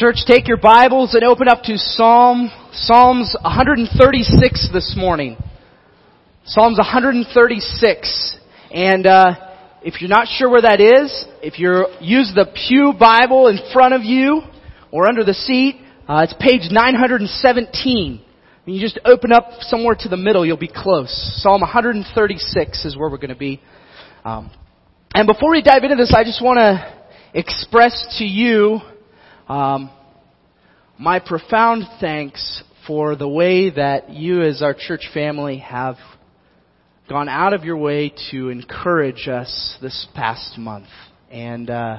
Church, take your Bibles and open up to Psalm, Psalms 136 this morning. Psalms 136. And, uh, if you're not sure where that is, if you use the Pew Bible in front of you or under the seat, uh, it's page 917. When you just open up somewhere to the middle, you'll be close. Psalm 136 is where we're going to be. Um, and before we dive into this, I just want to express to you um, my profound thanks for the way that you, as our church family, have gone out of your way to encourage us this past month. And uh,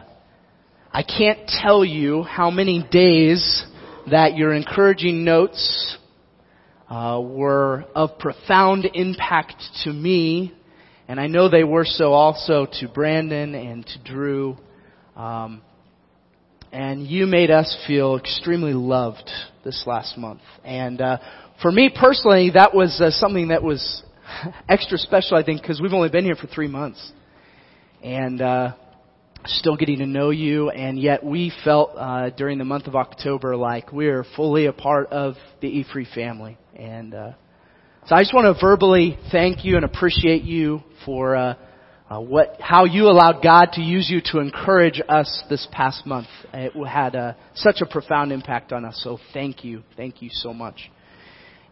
I can't tell you how many days that your encouraging notes uh, were of profound impact to me, and I know they were so also to Brandon and to Drew. Um, and you made us feel extremely loved this last month. And uh, for me personally, that was uh, something that was extra special, I think, because we've only been here for three months, and uh, still getting to know you. And yet, we felt uh, during the month of October like we are fully a part of the E3 family. And uh, so, I just want to verbally thank you and appreciate you for. Uh, uh, what, how you allowed God to use you to encourage us this past month. It had uh, such a profound impact on us. So thank you, thank you so much.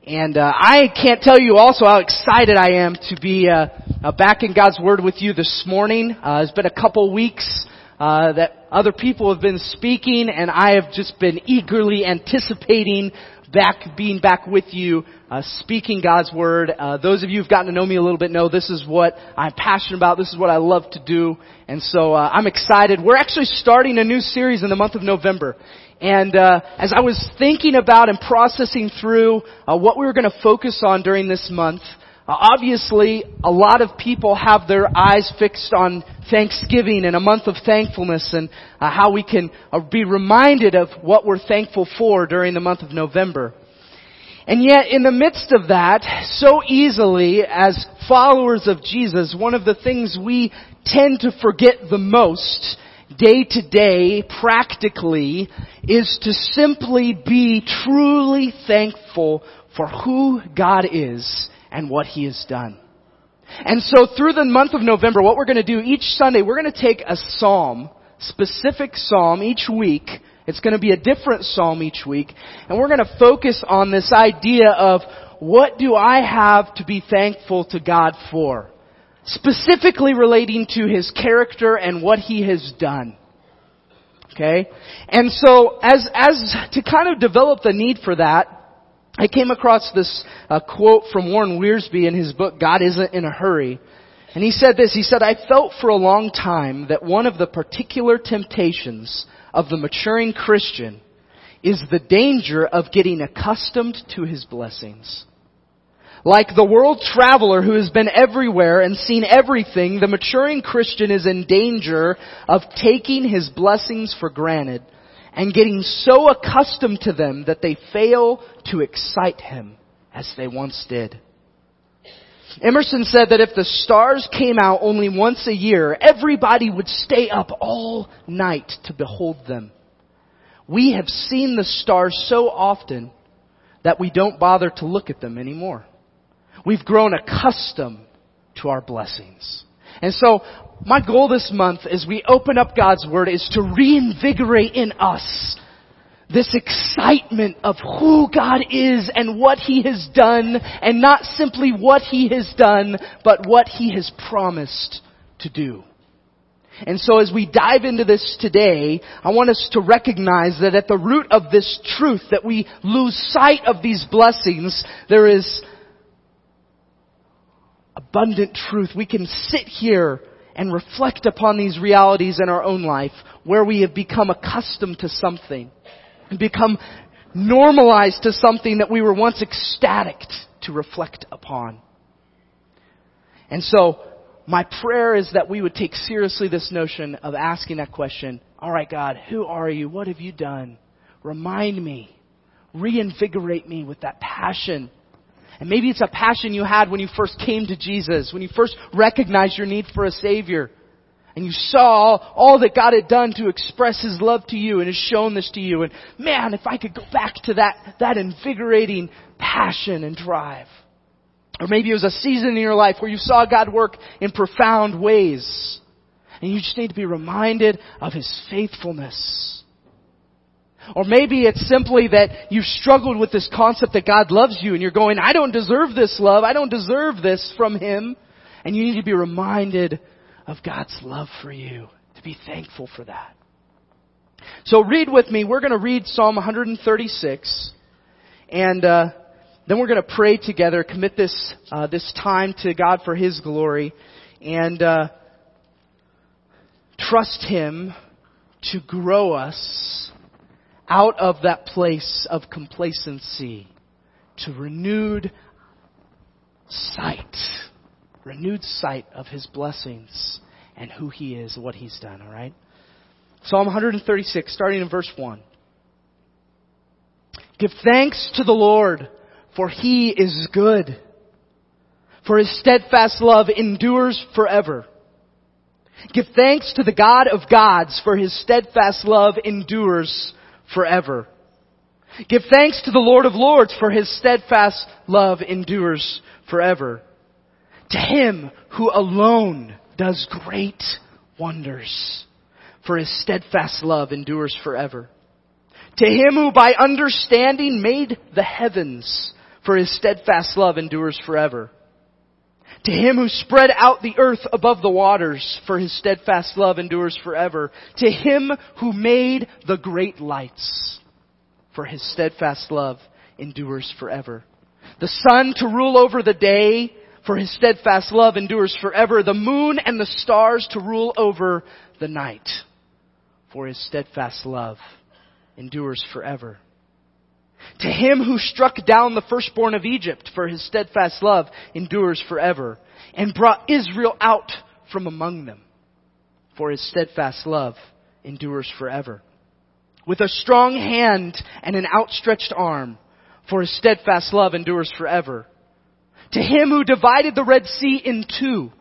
And uh, I can't tell you also how excited I am to be uh, uh, back in God's Word with you this morning. Uh, it's been a couple weeks that other people have been speaking, and I have just been eagerly anticipating back, being back with you, uh, speaking God's word. Uh, those of you who've gotten to know me a little bit know this is what I'm passionate about. This is what I love to do, and so uh, I'm excited. We're actually starting a new series in the month of November, and uh, as I was thinking about and processing through uh, what we were going to focus on during this month. Uh, obviously, a lot of people have their eyes fixed on Thanksgiving and a month of thankfulness and uh, how we can uh, be reminded of what we're thankful for during the month of November. And yet, in the midst of that, so easily, as followers of Jesus, one of the things we tend to forget the most, day to day, practically, is to simply be truly thankful for who God is and what He has done. And so through the month of November, what we're going to do each Sunday, we're going to take a psalm, specific psalm each week. It's going to be a different psalm each week. And we're going to focus on this idea of what do I have to be thankful to God for? Specifically relating to His character and what He has done. Okay? And so as, as to kind of develop the need for that, I came across this uh, quote from Warren Wiersbe in his book, God Isn't in a Hurry. And he said this, he said, I felt for a long time that one of the particular temptations of the maturing Christian is the danger of getting accustomed to his blessings. Like the world traveler who has been everywhere and seen everything, the maturing Christian is in danger of taking his blessings for granted and getting so accustomed to them that they fail to excite him as they once did. Emerson said that if the stars came out only once a year, everybody would stay up all night to behold them. We have seen the stars so often that we don't bother to look at them anymore. We've grown accustomed to our blessings. And so my goal this month as we open up God's Word is to reinvigorate in us this excitement of who God is and what He has done, and not simply what He has done, but what He has promised to do. And so as we dive into this today, I want us to recognize that at the root of this truth, that we lose sight of these blessings, there is abundant truth. We can sit here and reflect upon these realities in our own life where we have become accustomed to something and become normalized to something that we were once ecstatic to reflect upon. And so, my prayer is that we would take seriously this notion of asking that question, alright God, who are you? What have you done? Remind me. Reinvigorate me with that passion and maybe it's a passion you had when you first came to Jesus, when you first recognized your need for a Savior. and you saw all that God had done to express His love to you and has shown this to you and man, if I could go back to that, that invigorating passion and drive. Or maybe it was a season in your life where you saw God work in profound ways and you just need to be reminded of His faithfulness. Or maybe it's simply that you've struggled with this concept that God loves you and you're going, I don't deserve this love. I don't deserve this from Him. And you need to be reminded of God's love for you, to be thankful for that. So read with me. We're going to read Psalm 136 and, uh, then we're going to pray together, commit this, uh, this time to God for His glory and, uh, trust Him to grow us out of that place of complacency to renewed sight, renewed sight of His blessings and who He is, what He's done, alright? Psalm 136, starting in verse 1. Give thanks to the Lord, for He is good, for His steadfast love endures forever. Give thanks to the God of gods, for his steadfast love endures forever. Give thanks to the Lord of lords, for his steadfast love endures forever. To him who alone does great wonders, for his steadfast love endures forever. To him who by understanding made the heavens, for his steadfast love endures forever. To him who spread out the earth above the waters, for his steadfast love endures forever. To him who made the great lights, for his steadfast love endures forever. The sun to rule over the day, for his steadfast love endures forever. The moon and the stars to rule over the night, for his steadfast love endures forever. To him who struck down the firstborn of Egypt, for his steadfast love endures forever, and brought Israel out from among them, for his steadfast love endures forever. With a strong hand and an outstretched arm, for his steadfast love endures forever. To him who divided the Red Sea in two,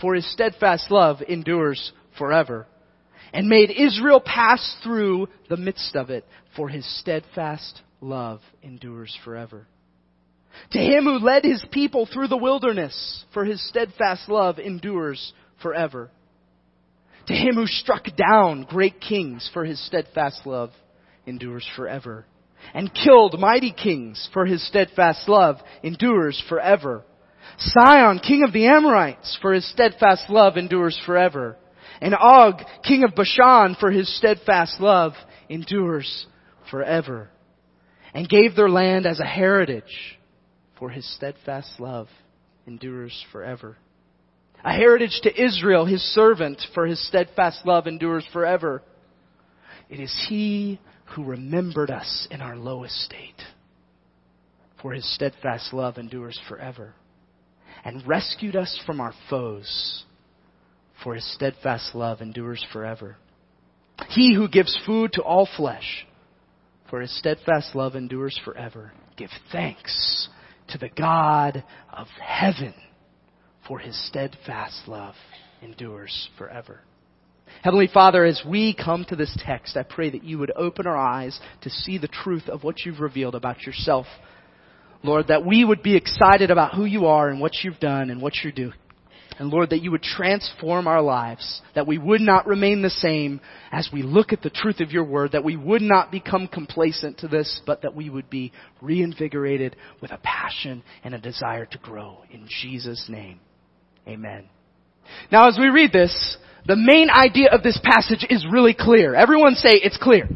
for his steadfast love endures forever. And made Israel pass through the midst of it, for his steadfast love endures forever. To him who led his people through the wilderness, for his steadfast love endures forever. To him who struck down great kings, for his steadfast love endures forever. And killed mighty kings, for his steadfast love endures forever. Sihon, king of the Amorites, for his steadfast love endures forever. And Og, king of Bashan, for his steadfast love endures forever and gave their land as a heritage, for his steadfast love endures forever. A heritage to Israel, his servant, for his steadfast love endures forever. It is he who remembered us in our lowest state, for his steadfast love endures forever, and rescued us from our foes, for his steadfast love endures forever. He who gives food to all flesh, for his steadfast love endures forever. Give thanks to the God of heaven, for his steadfast love endures forever. Heavenly Father, as we come to this text, I pray that you would open our eyes to see the truth of what you've revealed about yourself. Lord, that we would be excited about who you are and what you've done and what you're doing. And Lord, that you would transform our lives, that we would not remain the same as we look at the truth of your word, that we would not become complacent to this, but that we would be reinvigorated with a passion and a desire to grow. In Jesus' name, amen. Now as we read this, the main idea of this passage is really clear. Everyone say it's clear.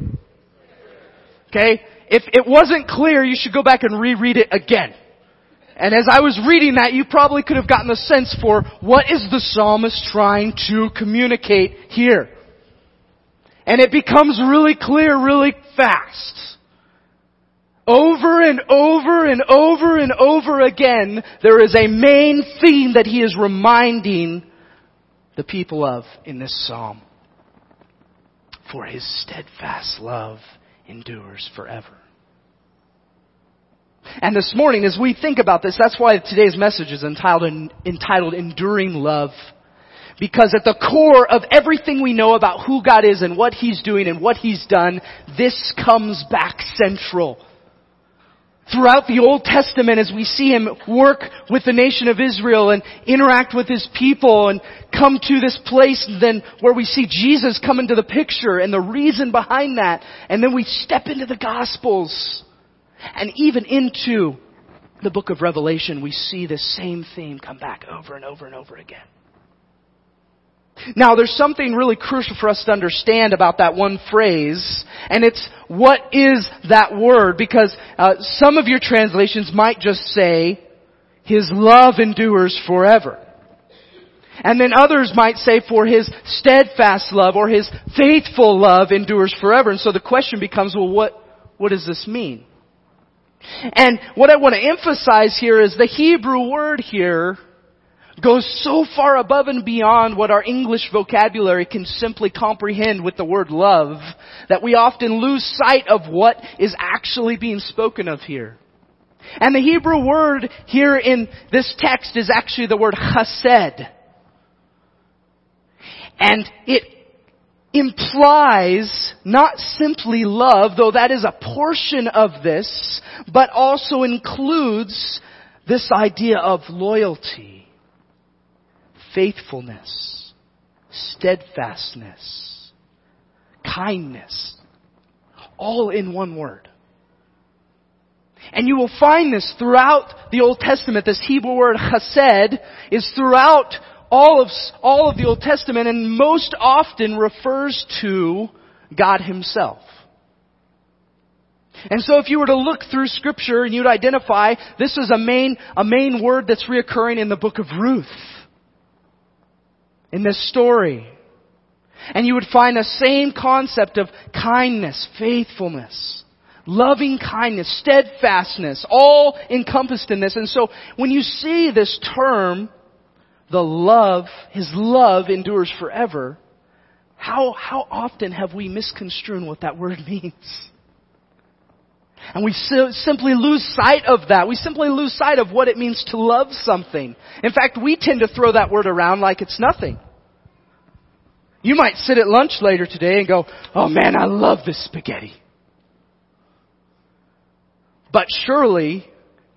Okay? If it wasn't clear, you should go back and reread it again. And as I was reading that, you probably could have gotten a sense for what is the psalmist trying to communicate here. And it becomes really clear really fast. Over and over and over and over again, there is a main theme that he is reminding the people of in this psalm. For his steadfast love endures forever. And this morning, as we think about this, that's why today's message is entitled, entitled Enduring Love. Because at the core of everything we know about who God is and what He's doing and what He's done, this comes back central. Throughout the Old Testament as we see Him work with the nation of Israel and interact with His people and come to this place then where we see Jesus come into the picture and the reason behind that and then we step into the Gospels and even into the book of Revelation we see this same theme come back over and over and over again. Now there's something really crucial for us to understand about that one phrase, and it's what is that word? Because uh, some of your translations might just say, His love endures forever. And then others might say for His steadfast love or His faithful love endures forever. And so the question becomes, well what, what does this mean? And what I want to emphasize here is the Hebrew word here goes so far above and beyond what our English vocabulary can simply comprehend with the word love that we often lose sight of what is actually being spoken of here. And the Hebrew word here in this text is actually the word chesed. And it implies not simply love, though that is a portion of this, but also includes this idea of loyalty faithfulness, steadfastness, kindness, all in one word. And you will find this throughout the Old Testament. This Hebrew word chesed is throughout all of, all of the Old Testament and most often refers to God Himself. And so if you were to look through scripture and you'd identify, this is a main, a main word that's reoccurring in the book of Ruth in this story. And you would find the same concept of kindness, faithfulness, loving kindness, steadfastness, all encompassed in this. And so when you see this term, the love, His love endures forever, how, how often have we misconstrued what that word means? And we simply lose sight of that. We simply lose sight of what it means to love something. In fact, we tend to throw that word around like it's nothing. You might sit at lunch later today and go, oh man, I love this spaghetti. But surely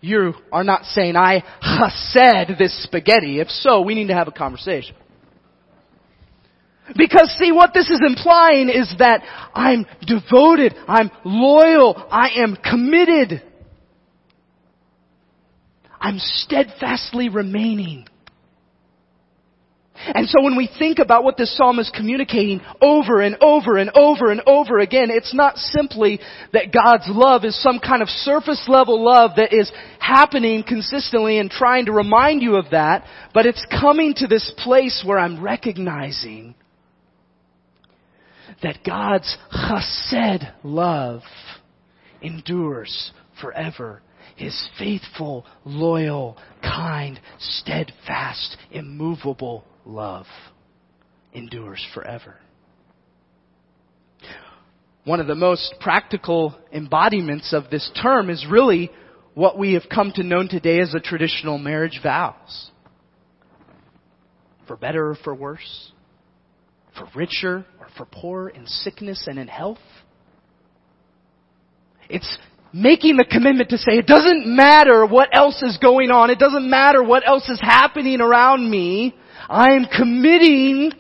you are not saying, I chesed this spaghetti. If so, we need to have a conversation. Because see, what this is implying is that I'm devoted, I'm loyal, I am committed. I'm steadfastly remaining. And so when we think about what this psalm is communicating over and over and over and over again, it's not simply that God's love is some kind of surface level love that is happening consistently and trying to remind you of that, but it's coming to this place where I'm recognizing that God's chesed love endures forever. His faithful, loyal, kind, steadfast, immovable love endures forever. One of the most practical embodiments of this term is really what we have come to know today as the traditional marriage vows. For better or for worse, for richer or for poorer, in sickness and in health. It's making the commitment to say, it doesn't matter what else is going on, it doesn't matter what else is happening around me, I am committing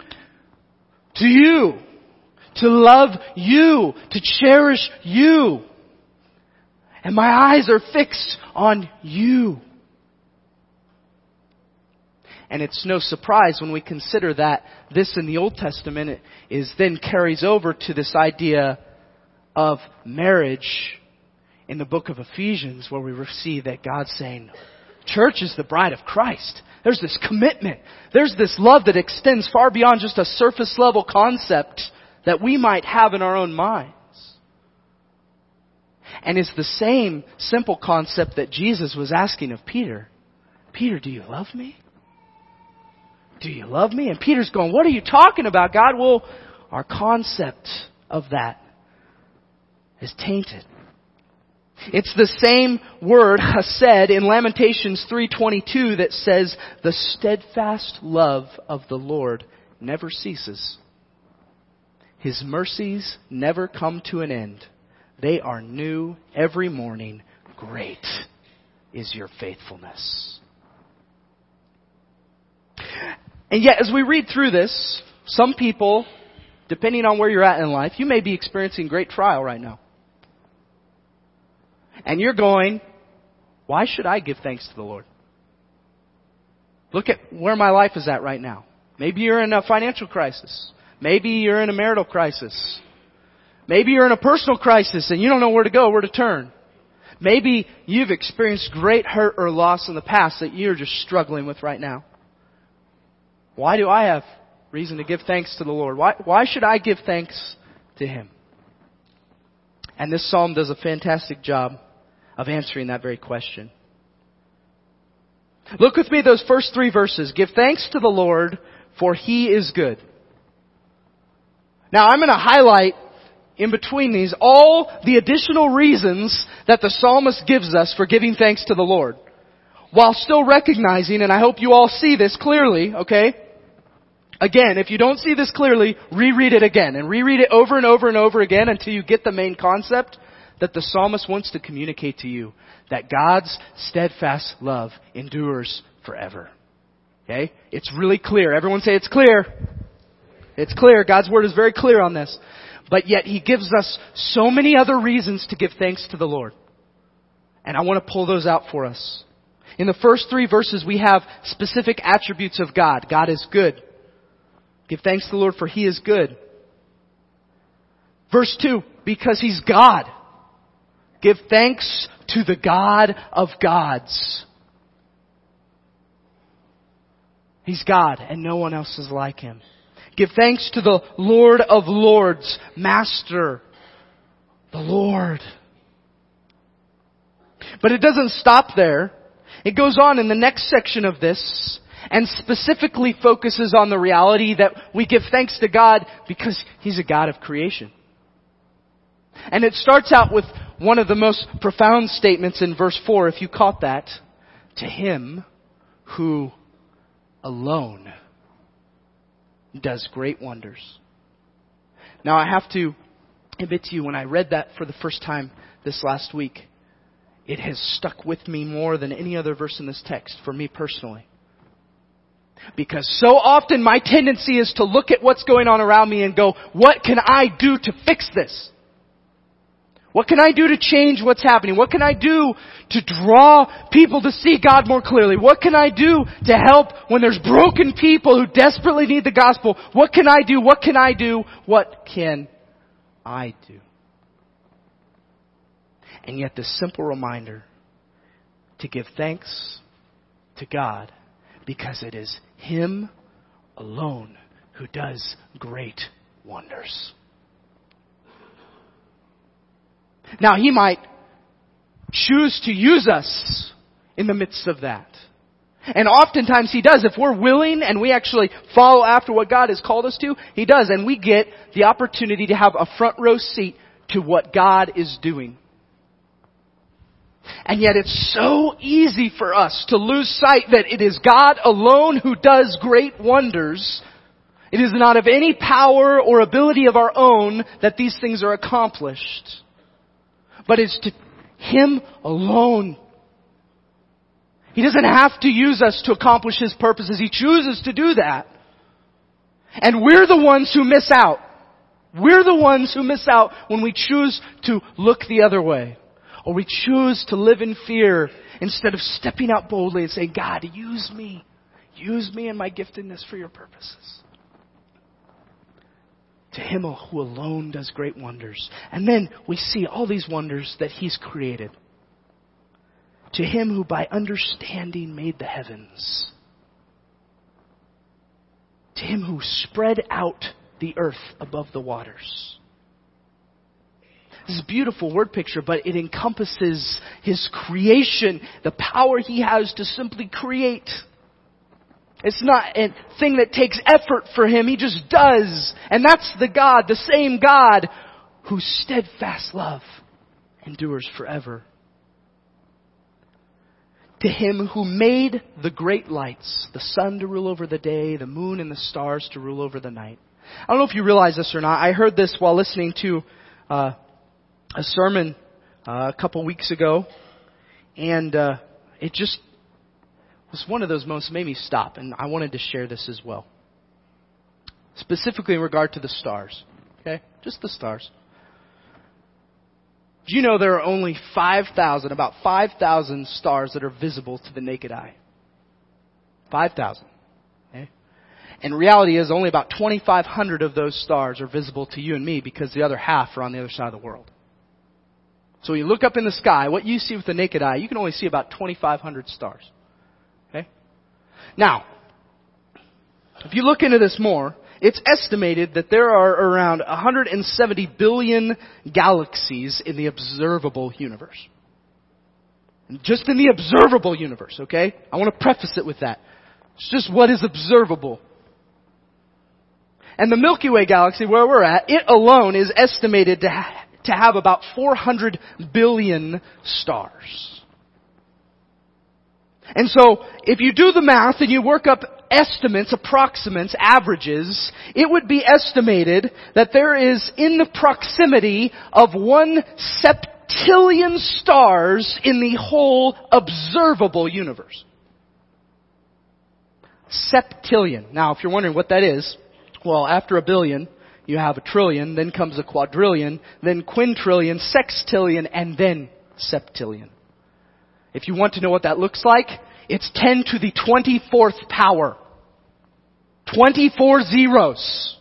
to you, to love you, to cherish you. And my eyes are fixed on you. And it's no surprise when we consider that this in the Old Testament is then carries over to this idea of marriage in the book of Ephesians where we see that God's saying, church is the bride of Christ. There's this commitment. There's this love that extends far beyond just a surface level concept that we might have in our own minds. And it's the same simple concept that Jesus was asking of Peter. Peter, do you love me? Do you love me? And Peter's going, what are you talking about, God? Well, our concept of that is tainted. It's the same word said in Lamentations 3:22 that says the steadfast love of the Lord never ceases. His mercies never come to an end. They are new every morning. Great is your faithfulness. And yet, as we read through this, some people, depending on where you're at in life, you may be experiencing great trial right now. And you're going, why should I give thanks to the Lord? Look at where my life is at right now. Maybe you're in a financial crisis. Maybe you're in a marital crisis. Maybe you're in a personal crisis and you don't know where to go, where to turn. Maybe you've experienced great hurt or loss in the past that you're just struggling with right now. Why do I have reason to give thanks to the Lord? Why, why should I give thanks to Him? And this psalm does a fantastic job of answering that very question. Look with me those first three verses. Give thanks to the Lord, for He is good. Now I'm going to highlight in between these all the additional reasons that the psalmist gives us for giving thanks to the Lord. While still recognizing, and I hope you all see this clearly, okay? Again, if you don't see this clearly, reread it again and reread it over and over and over again until you get the main concept that the psalmist wants to communicate to you that God's steadfast love endures forever. Okay? It's really clear. Everyone say it's clear. It's clear. God's word is very clear on this. But yet he gives us so many other reasons to give thanks to the Lord. And I want to pull those out for us. In the first three verses we have specific attributes of God. God is good. Give thanks to the Lord for he is good. Verse 2, because he's God. Give thanks to the God of gods. He's God and no one else is like him. Give thanks to the Lord of Lords, Master, the Lord. But it doesn't stop there. It goes on in the next section of this and specifically focuses on the reality that we give thanks to God because He's a God of creation. And it starts out with one of the most profound statements in verse 4, if you caught that. To him who alone does great wonders. Now I have to admit to you, when I read that for the first time this last week, it has stuck with me more than any other verse in this text, for me personally. Because so often my tendency is to look at what's going on around me and go, what can I do to fix this? What can I do to change what's happening? What can I do to draw people to see God more clearly? What can I do to help when there's broken people who desperately need the gospel? What can I do? What can I do? What can I do? And yet the simple reminder to give thanks to God because it is Him alone who does great wonders. Now He might choose to use us in the midst of that. And oftentimes He does. If we're willing and we actually follow after what God has called us to, He does. And we get the opportunity to have a front row seat to what God is doing. And yet it's so easy for us to lose sight that it is God alone who does great wonders. It is not of any power or ability of our own that these things are accomplished but it's to Him alone. He doesn't have to use us to accomplish His purposes. He chooses to do that. And we're the ones who miss out. We're the ones who miss out when we choose to look the other way. Or we choose to live in fear instead of stepping out boldly and saying, God, use me. Use me and my giftedness for your purposes to him who alone does great wonders. And then we see all these wonders that he's created. To him who by understanding made the heavens. To him who spread out the earth above the waters. This is a beautiful word picture, but it encompasses his creation, the power he has to simply create. It's not a thing that takes effort for him. He just does. And that's the God, the same God, whose steadfast love endures forever to him who made the great lights, the sun to rule over the day, the moon and the stars to rule over the night. I don't know if you realize this or not. I heard this while listening to uh, a sermon uh, a couple weeks ago, and uh, it just was one of those moments that made me stop, and I wanted to share this as well. Specifically in regard to the stars. Okay? Just the stars. Do you know there are only 5,000, about 5,000 stars that are visible to the naked eye? 5,000. Okay? And reality is only about 2,500 of those stars are visible to you and me because the other half are on the other side of the world. So when you look up in the sky, what you see with the naked eye, you can only see about 2,500 stars. Now, if you look into this more, it's estimated that there are around 170 billion galaxies in the observable universe. Just in the observable universe, okay? I want to preface it with that. It's just what is observable. And the Milky Way galaxy, where we're at, it alone is estimated to, ha- to have about 400 billion stars. And so, if you do the math and you work up estimates, approximates, averages, it would be estimated that there is in the proximity of one septillion stars in the whole observable universe. Septillion. Now, if you're wondering what that is, well, after a billion, you have a trillion, then comes a quadrillion, then quintillion, sextillion, and then septillion. If you want to know what that looks like, it's 10 to the 24th power. 24 zeros.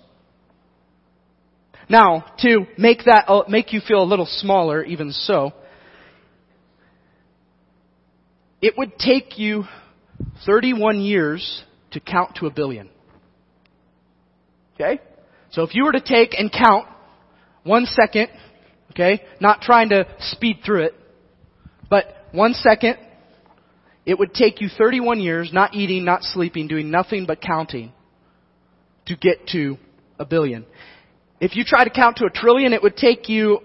Now, to make that, uh, make you feel a little smaller, even so, it would take you 31 years to count to a billion. Okay? So if you were to take and count one second, okay, not trying to speed through it, but one second, it would take you 31 years, not eating, not sleeping, doing nothing but counting, to get to a billion. If you try to count to a trillion, it would take you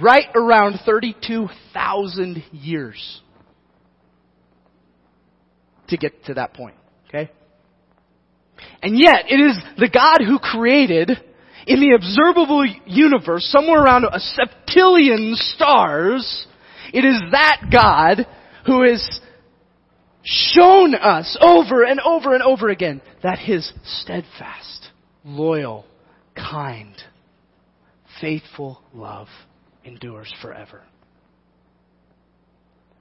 right around 32,000 years to get to that point. Okay? And yet, it is the God who created in the observable universe, somewhere around a septillion stars, it is that God who has shown us over and over and over again that His steadfast, loyal, kind, faithful love endures forever.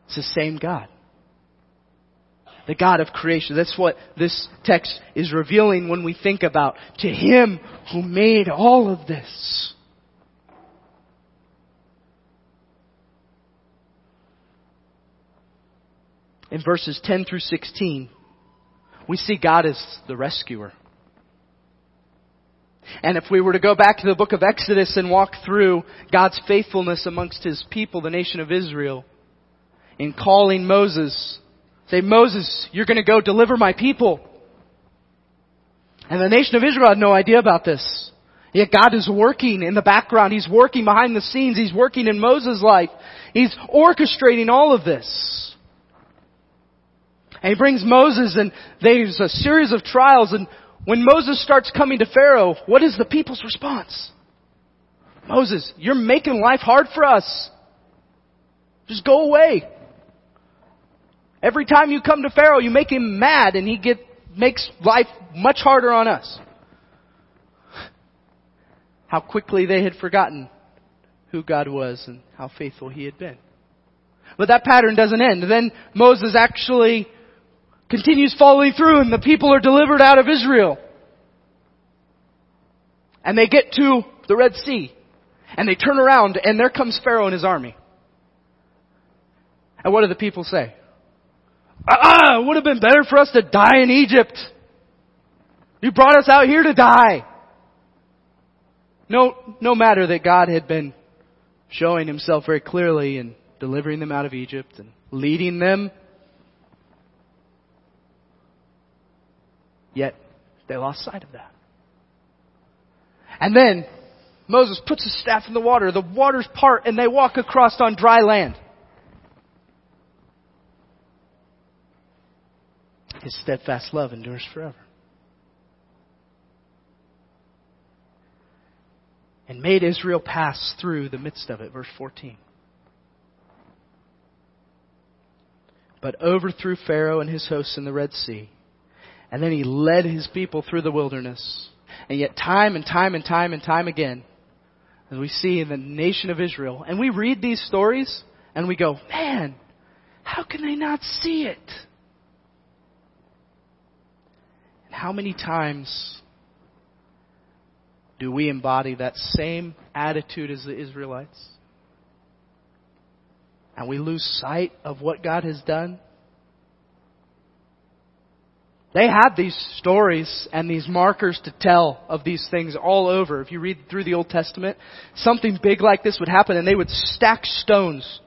It's the same God. The God of creation. That's what this text is revealing when we think about to Him who made all of this. In verses 10 through 16, we see God as the rescuer. And if we were to go back to the book of Exodus and walk through God's faithfulness amongst His people, the nation of Israel, in calling Moses, say, Moses, you're going to go deliver my people. And the nation of Israel had no idea about this. Yet God is working in the background. He's working behind the scenes. He's working in Moses' life. He's orchestrating all of this. And he brings Moses and there's a series of trials and when Moses starts coming to Pharaoh, what is the people's response? Moses, you're making life hard for us. Just go away. Every time you come to Pharaoh, you make him mad and he get, makes life much harder on us. How quickly they had forgotten who God was and how faithful he had been. But that pattern doesn't end. Then Moses actually continues following through and the people are delivered out of Israel. And they get to the Red Sea. And they turn around and there comes Pharaoh and his army. And what do the people say? Ah, it would have been better for us to die in Egypt. You brought us out here to die. No, no matter that God had been showing himself very clearly and delivering them out of Egypt and leading them Yet they lost sight of that. And then Moses puts his staff in the water, the waters part, and they walk across on dry land. His steadfast love endures forever. And made Israel pass through the midst of it. Verse 14. But overthrew Pharaoh and his hosts in the Red Sea. And then he led his people through the wilderness. And yet time and time and time and time again, as we see in the nation of Israel, and we read these stories and we go, man, how can they not see it? And how many times do we embody that same attitude as the Israelites? And we lose sight of what God has done? They had these stories and these markers to tell of these things all over. If you read through the Old Testament, something big like this would happen and they would stack stones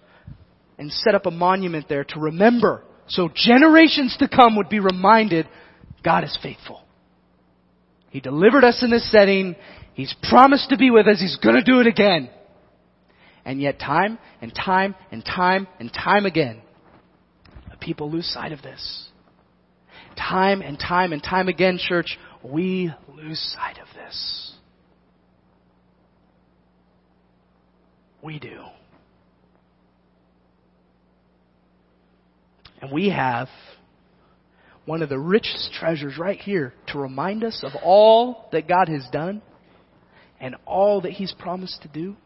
and set up a monument there to remember so generations to come would be reminded God is faithful. He delivered us in this setting. He's promised to be with us. He's gonna do it again. And yet time and time and time and time again, people lose sight of this. Time and time and time again, church, we lose sight of this. We do. And we have one of the richest treasures right here to remind us of all that God has done and all that He's promised to do.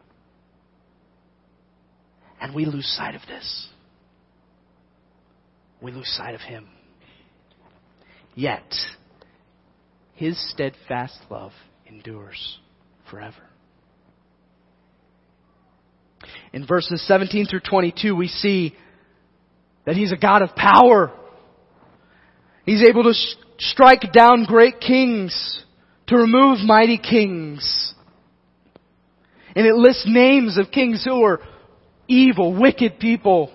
And we lose sight of this. We lose sight of Him. Yet, His steadfast love endures forever. In verses 17 through 22, we see that He's a God of power. He's able to sh- strike down great kings, to remove mighty kings. And it lists names of kings who were evil, wicked people.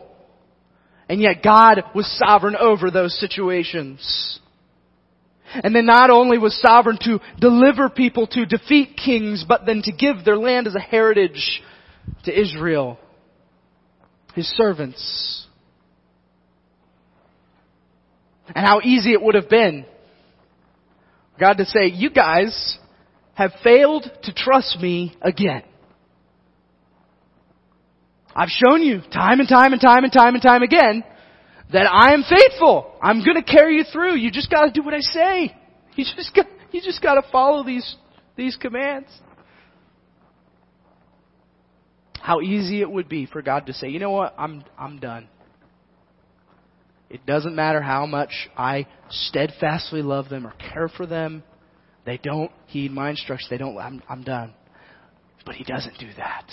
And yet God was sovereign over those situations. And then not only was sovereign to deliver people to defeat kings, but then to give their land as a heritage to Israel, his servants. And how easy it would have been God to say, you guys have failed to trust me again. I've shown you time and time and time and time and time again that I am faithful. I'm going to carry you through. You just got to do what I say. You just got, you just got to follow these these commands. How easy it would be for God to say, "You know what? I'm I'm done. It doesn't matter how much I steadfastly love them or care for them. They don't heed my instructions. They don't I'm I'm done." But he doesn't do that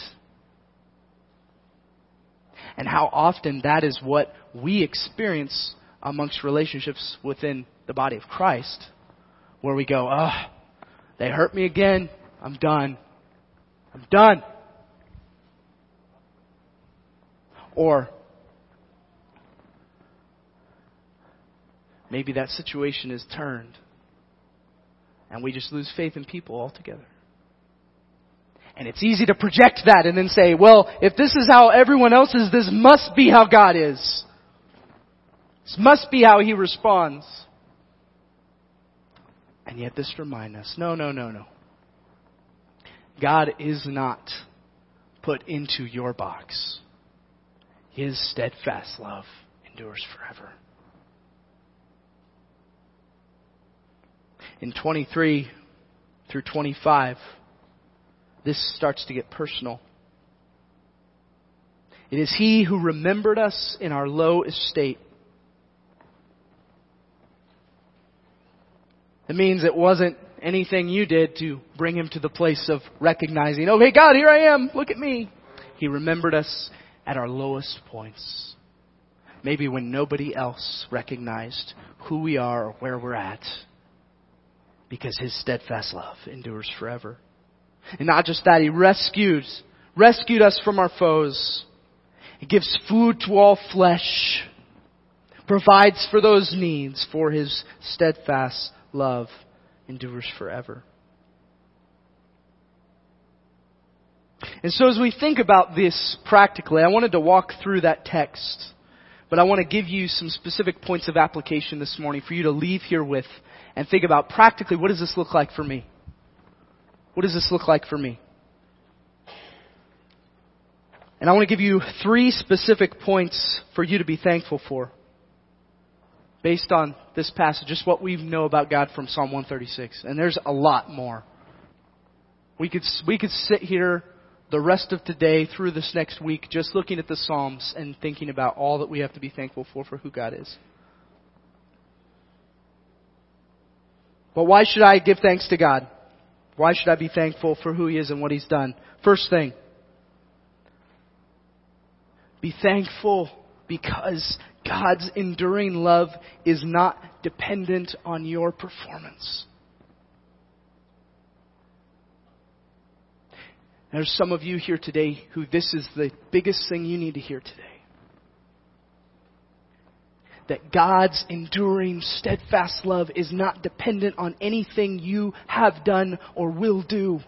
and how often that is what we experience amongst relationships within the body of Christ, where we go, oh, they hurt me again. I'm done. I'm done. Or maybe that situation is turned and we just lose faith in people altogether. And it's easy to project that and then say, well, if this is how everyone else is, this must be how God is. This must be how He responds. And yet this reminds us, no, no, no, no. God is not put into your box. His steadfast love endures forever. In 23 through 25, this starts to get personal. It is He who remembered us in our low estate. It means it wasn't anything you did to bring Him to the place of recognizing, oh, hey, God, here I am. Look at me. He remembered us at our lowest points. Maybe when nobody else recognized who we are or where we're at. Because His steadfast love endures forever. And not just that, He rescues, rescued us from our foes. He gives food to all flesh, provides for those needs, for His steadfast love endures forever. And so as we think about this practically, I wanted to walk through that text But I want to give you some specific points of application this morning for you to leave here with and think about practically what does this look like for me? What does this look like for me? And I want to give you three specific points for you to be thankful for based on this passage, just what we know about God from Psalm 136. And there's a lot more. We could, we could sit here the rest of today through this next week just looking at the Psalms and thinking about all that we have to be thankful for for who God is. But why should I give thanks to God? Why should I be thankful for who He is and what He's done? First thing, be thankful because God's enduring love is not dependent on your performance. There's some of you here today who this is the biggest thing you need to hear today. That God's enduring, steadfast love is not dependent on anything you have done or will do.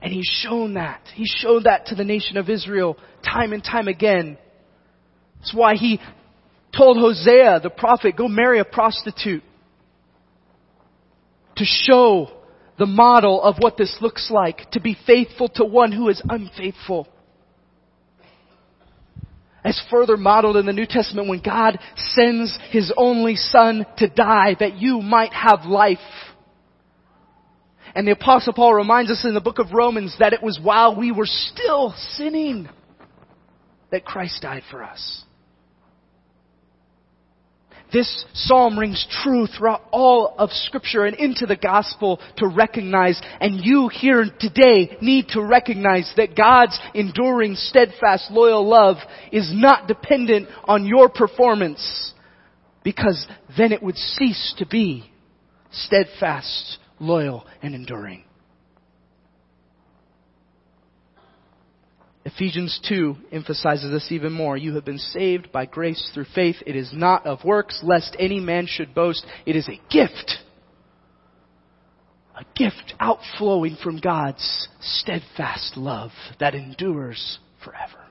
And he's shown that. He showed that to the nation of Israel time and time again. That's why he told Hosea, the prophet, go marry a prostitute to show the model of what this looks like, to be faithful to one who is unfaithful. As further modeled in the New Testament when God sends His only Son to die that you might have life. And the apostle Paul reminds us in the book of Romans that it was while we were still sinning that Christ died for us. This psalm rings true throughout all of scripture and into the gospel to recognize, and you here today need to recognize that God's enduring, steadfast, loyal love is not dependent on your performance, because then it would cease to be steadfast, loyal, and enduring. Ephesians 2 emphasizes this even more. You have been saved by grace through faith. It is not of works, lest any man should boast. It is a gift. A gift outflowing from God's steadfast love that endures forever.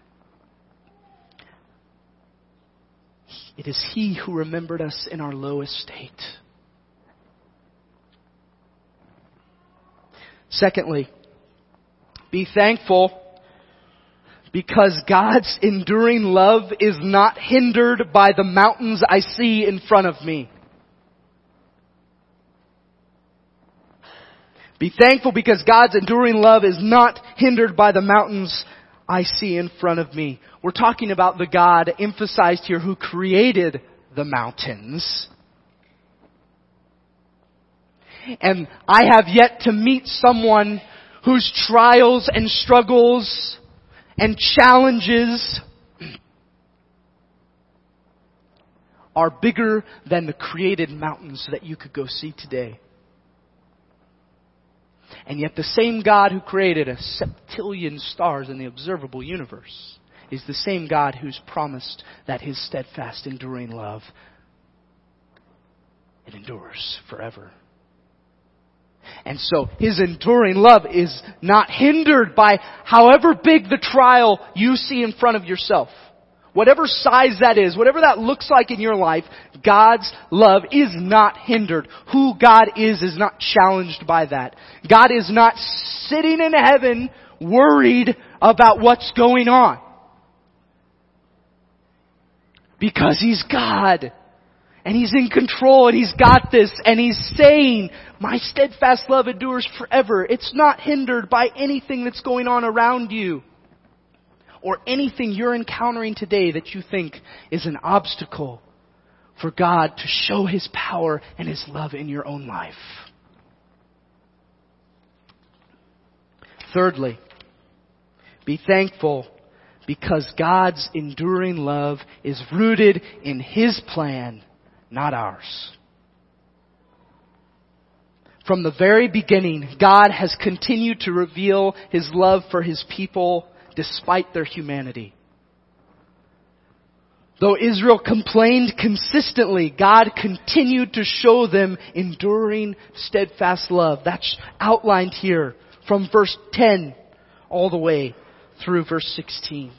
It is He who remembered us in our lowest state. Secondly, be thankful because God's enduring love is not hindered by the mountains I see in front of me. Be thankful because God's enduring love is not hindered by the mountains I see in front of me. We're talking about the God emphasized here who created the mountains. And I have yet to meet someone whose trials and struggles and challenges are bigger than the created mountains that you could go see today. And yet the same God who created a septillion stars in the observable universe is the same God who's promised that his steadfast enduring love it endures forever. And so his enduring love is not hindered by however big the trial you see in front of yourself. Whatever size that is, whatever that looks like in your life, God's love is not hindered. Who God is is not challenged by that. God is not sitting in heaven worried about what's going on. Because He's God and He's in control and He's got this and He's saying, my steadfast love endures forever. It's not hindered by anything that's going on around you or anything you're encountering today that you think is an obstacle for God to show His power and His love in your own life. Thirdly, be thankful because God's enduring love is rooted in His plan not ours. From the very beginning, God has continued to reveal His love for His people despite their humanity. Though Israel complained consistently, God continued to show them enduring, steadfast love. That's outlined here from verse 10 all the way through verse 16.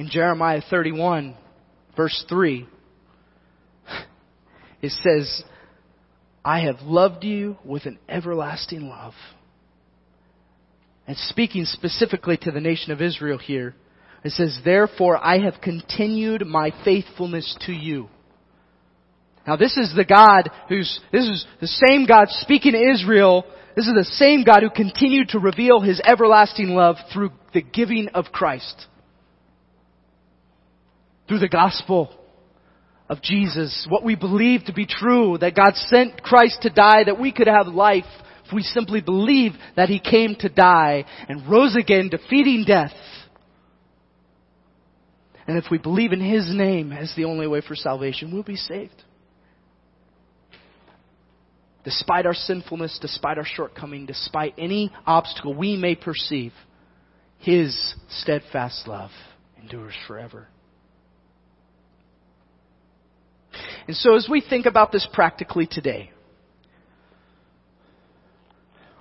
In Jeremiah 31, verse 3, it says, I have loved you with an everlasting love. And speaking specifically to the nation of Israel here, it says, Therefore I have continued my faithfulness to you. Now this is the God who's, this is the same God speaking to Israel. This is the same God who continued to reveal His everlasting love through the giving of Christ. Through the gospel of Jesus, what we believe to be true, that God sent Christ to die that we could have life if we simply believe that He came to die and rose again defeating death. And if we believe in His name as the only way for salvation, we'll be saved. Despite our sinfulness, despite our shortcoming, despite any obstacle we may perceive, His steadfast love endures forever. And so as we think about this practically today,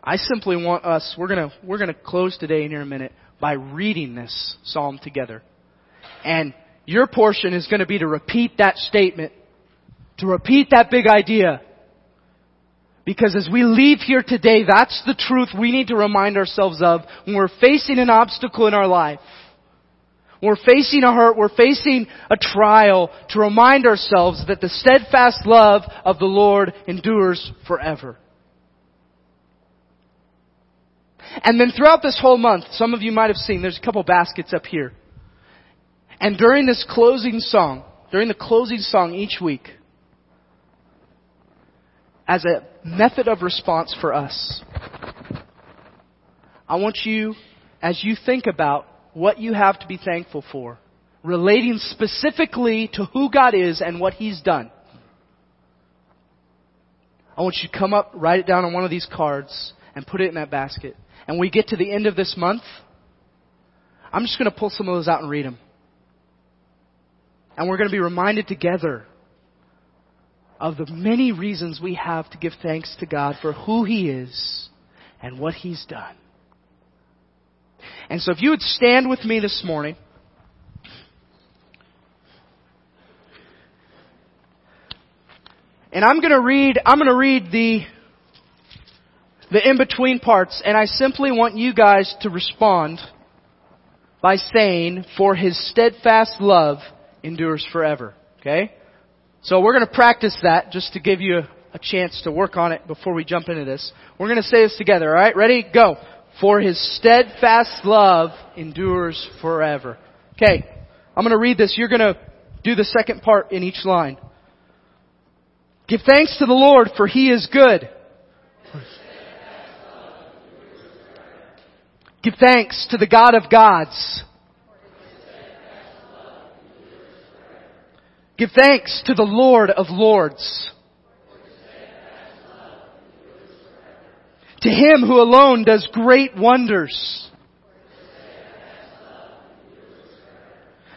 I simply want us, we're gonna, we're gonna close today in here a minute by reading this psalm together. And your portion is gonna be to repeat that statement, to repeat that big idea. Because as we leave here today, that's the truth we need to remind ourselves of when we're facing an obstacle in our life. We're facing a hurt, we're facing a trial to remind ourselves that the steadfast love of the Lord endures forever. And then throughout this whole month, some of you might have seen, there's a couple baskets up here. And during this closing song, during the closing song each week, as a method of response for us, I want you, as you think about what you have to be thankful for, relating specifically to who God is and what He's done. I want you to come up, write it down on one of these cards, and put it in that basket. And when we get to the end of this month, I'm just going to pull some of those out and read them. And we're going to be reminded together of the many reasons we have to give thanks to God for who He is and what He's done. And so if you would stand with me this morning. And I'm going to read, I'm going to read the, the in-between parts, and I simply want you guys to respond by saying, for his steadfast love endures forever. Okay? So we're going to practice that just to give you a, chance to work on it before we jump into this. We're going to say this together, alright? Ready? Go. For his steadfast love endures forever. Okay, I'm going to read this. You're going to do the second part in each line. Give thanks to the Lord for he is good. Give thanks to the God of gods. Give thanks to the Lord of lords. To him who alone does great wonders.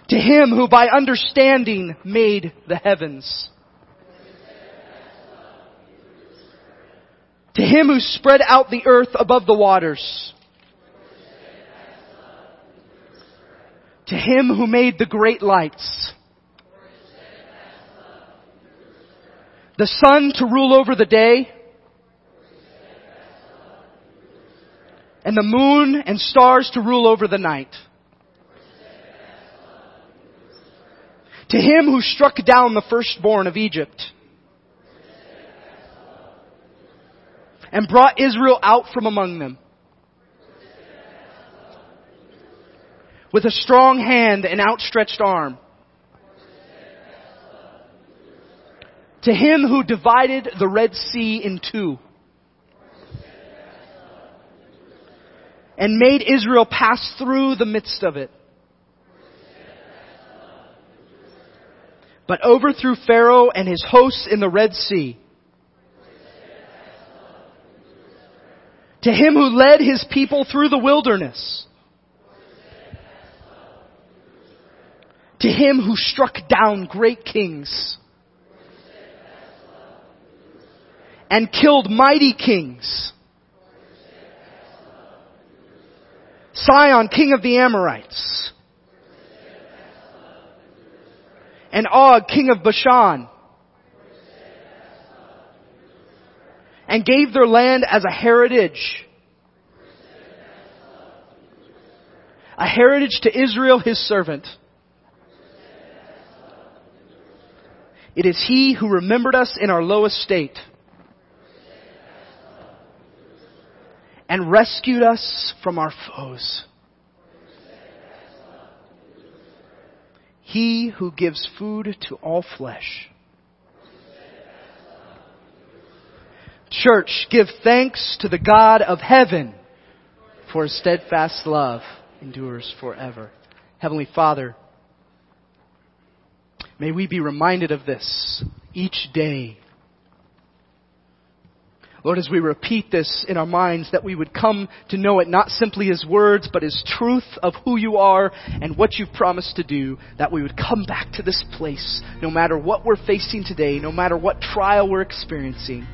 To him who by understanding made the heavens. To him who spread out the earth above the waters. To him who made the great lights. The sun to rule over the day and the moon and stars to rule over the night. To him who struck down the firstborn of Egypt and brought Israel out from among them with a strong hand and outstretched arm. To him who divided the Red Sea in two and made Israel pass through the midst of it. But overthrew Pharaoh and his hosts in the Red Sea. To him who led his people through the wilderness. To him who struck down great kings. And killed mighty kings Sihon, king of the Amorites. And Og, king of Bashan. And gave their land as a heritage. A heritage to Israel, his servant. It is he who remembered us in our lowest estate and rescued us from our foes. He who gives food to all flesh. Church, give thanks to the God of heaven for his steadfast love endures forever. Heavenly Father, May we be reminded of this each day. Lord, as we repeat this in our minds, that we would come to know it not simply as words, but as truth of who you are and what you've promised to do, that we would come back to this place, no matter what we're facing today, no matter what trial we're experiencing,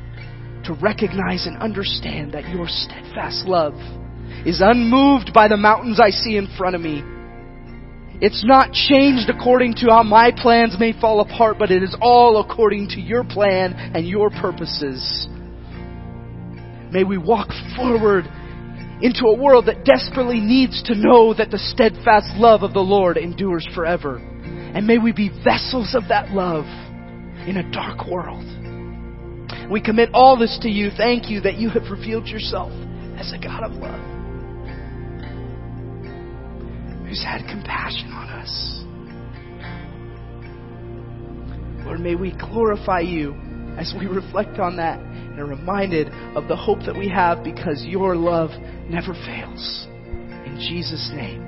to recognize and understand that your steadfast love is unmoved by the mountains I see in front of me, it's not changed according to how my plans may fall apart, but it is all according to your plan and your purposes. May we walk forward into a world that desperately needs to know that the steadfast love of the Lord endures forever. And may we be vessels of that love in a dark world. We commit all this to you. Thank you that you have revealed yourself as a God of love who's had compassion on us. Lord, may we glorify you as we reflect on that and are reminded of the hope that we have because your love never fails. In Jesus' name.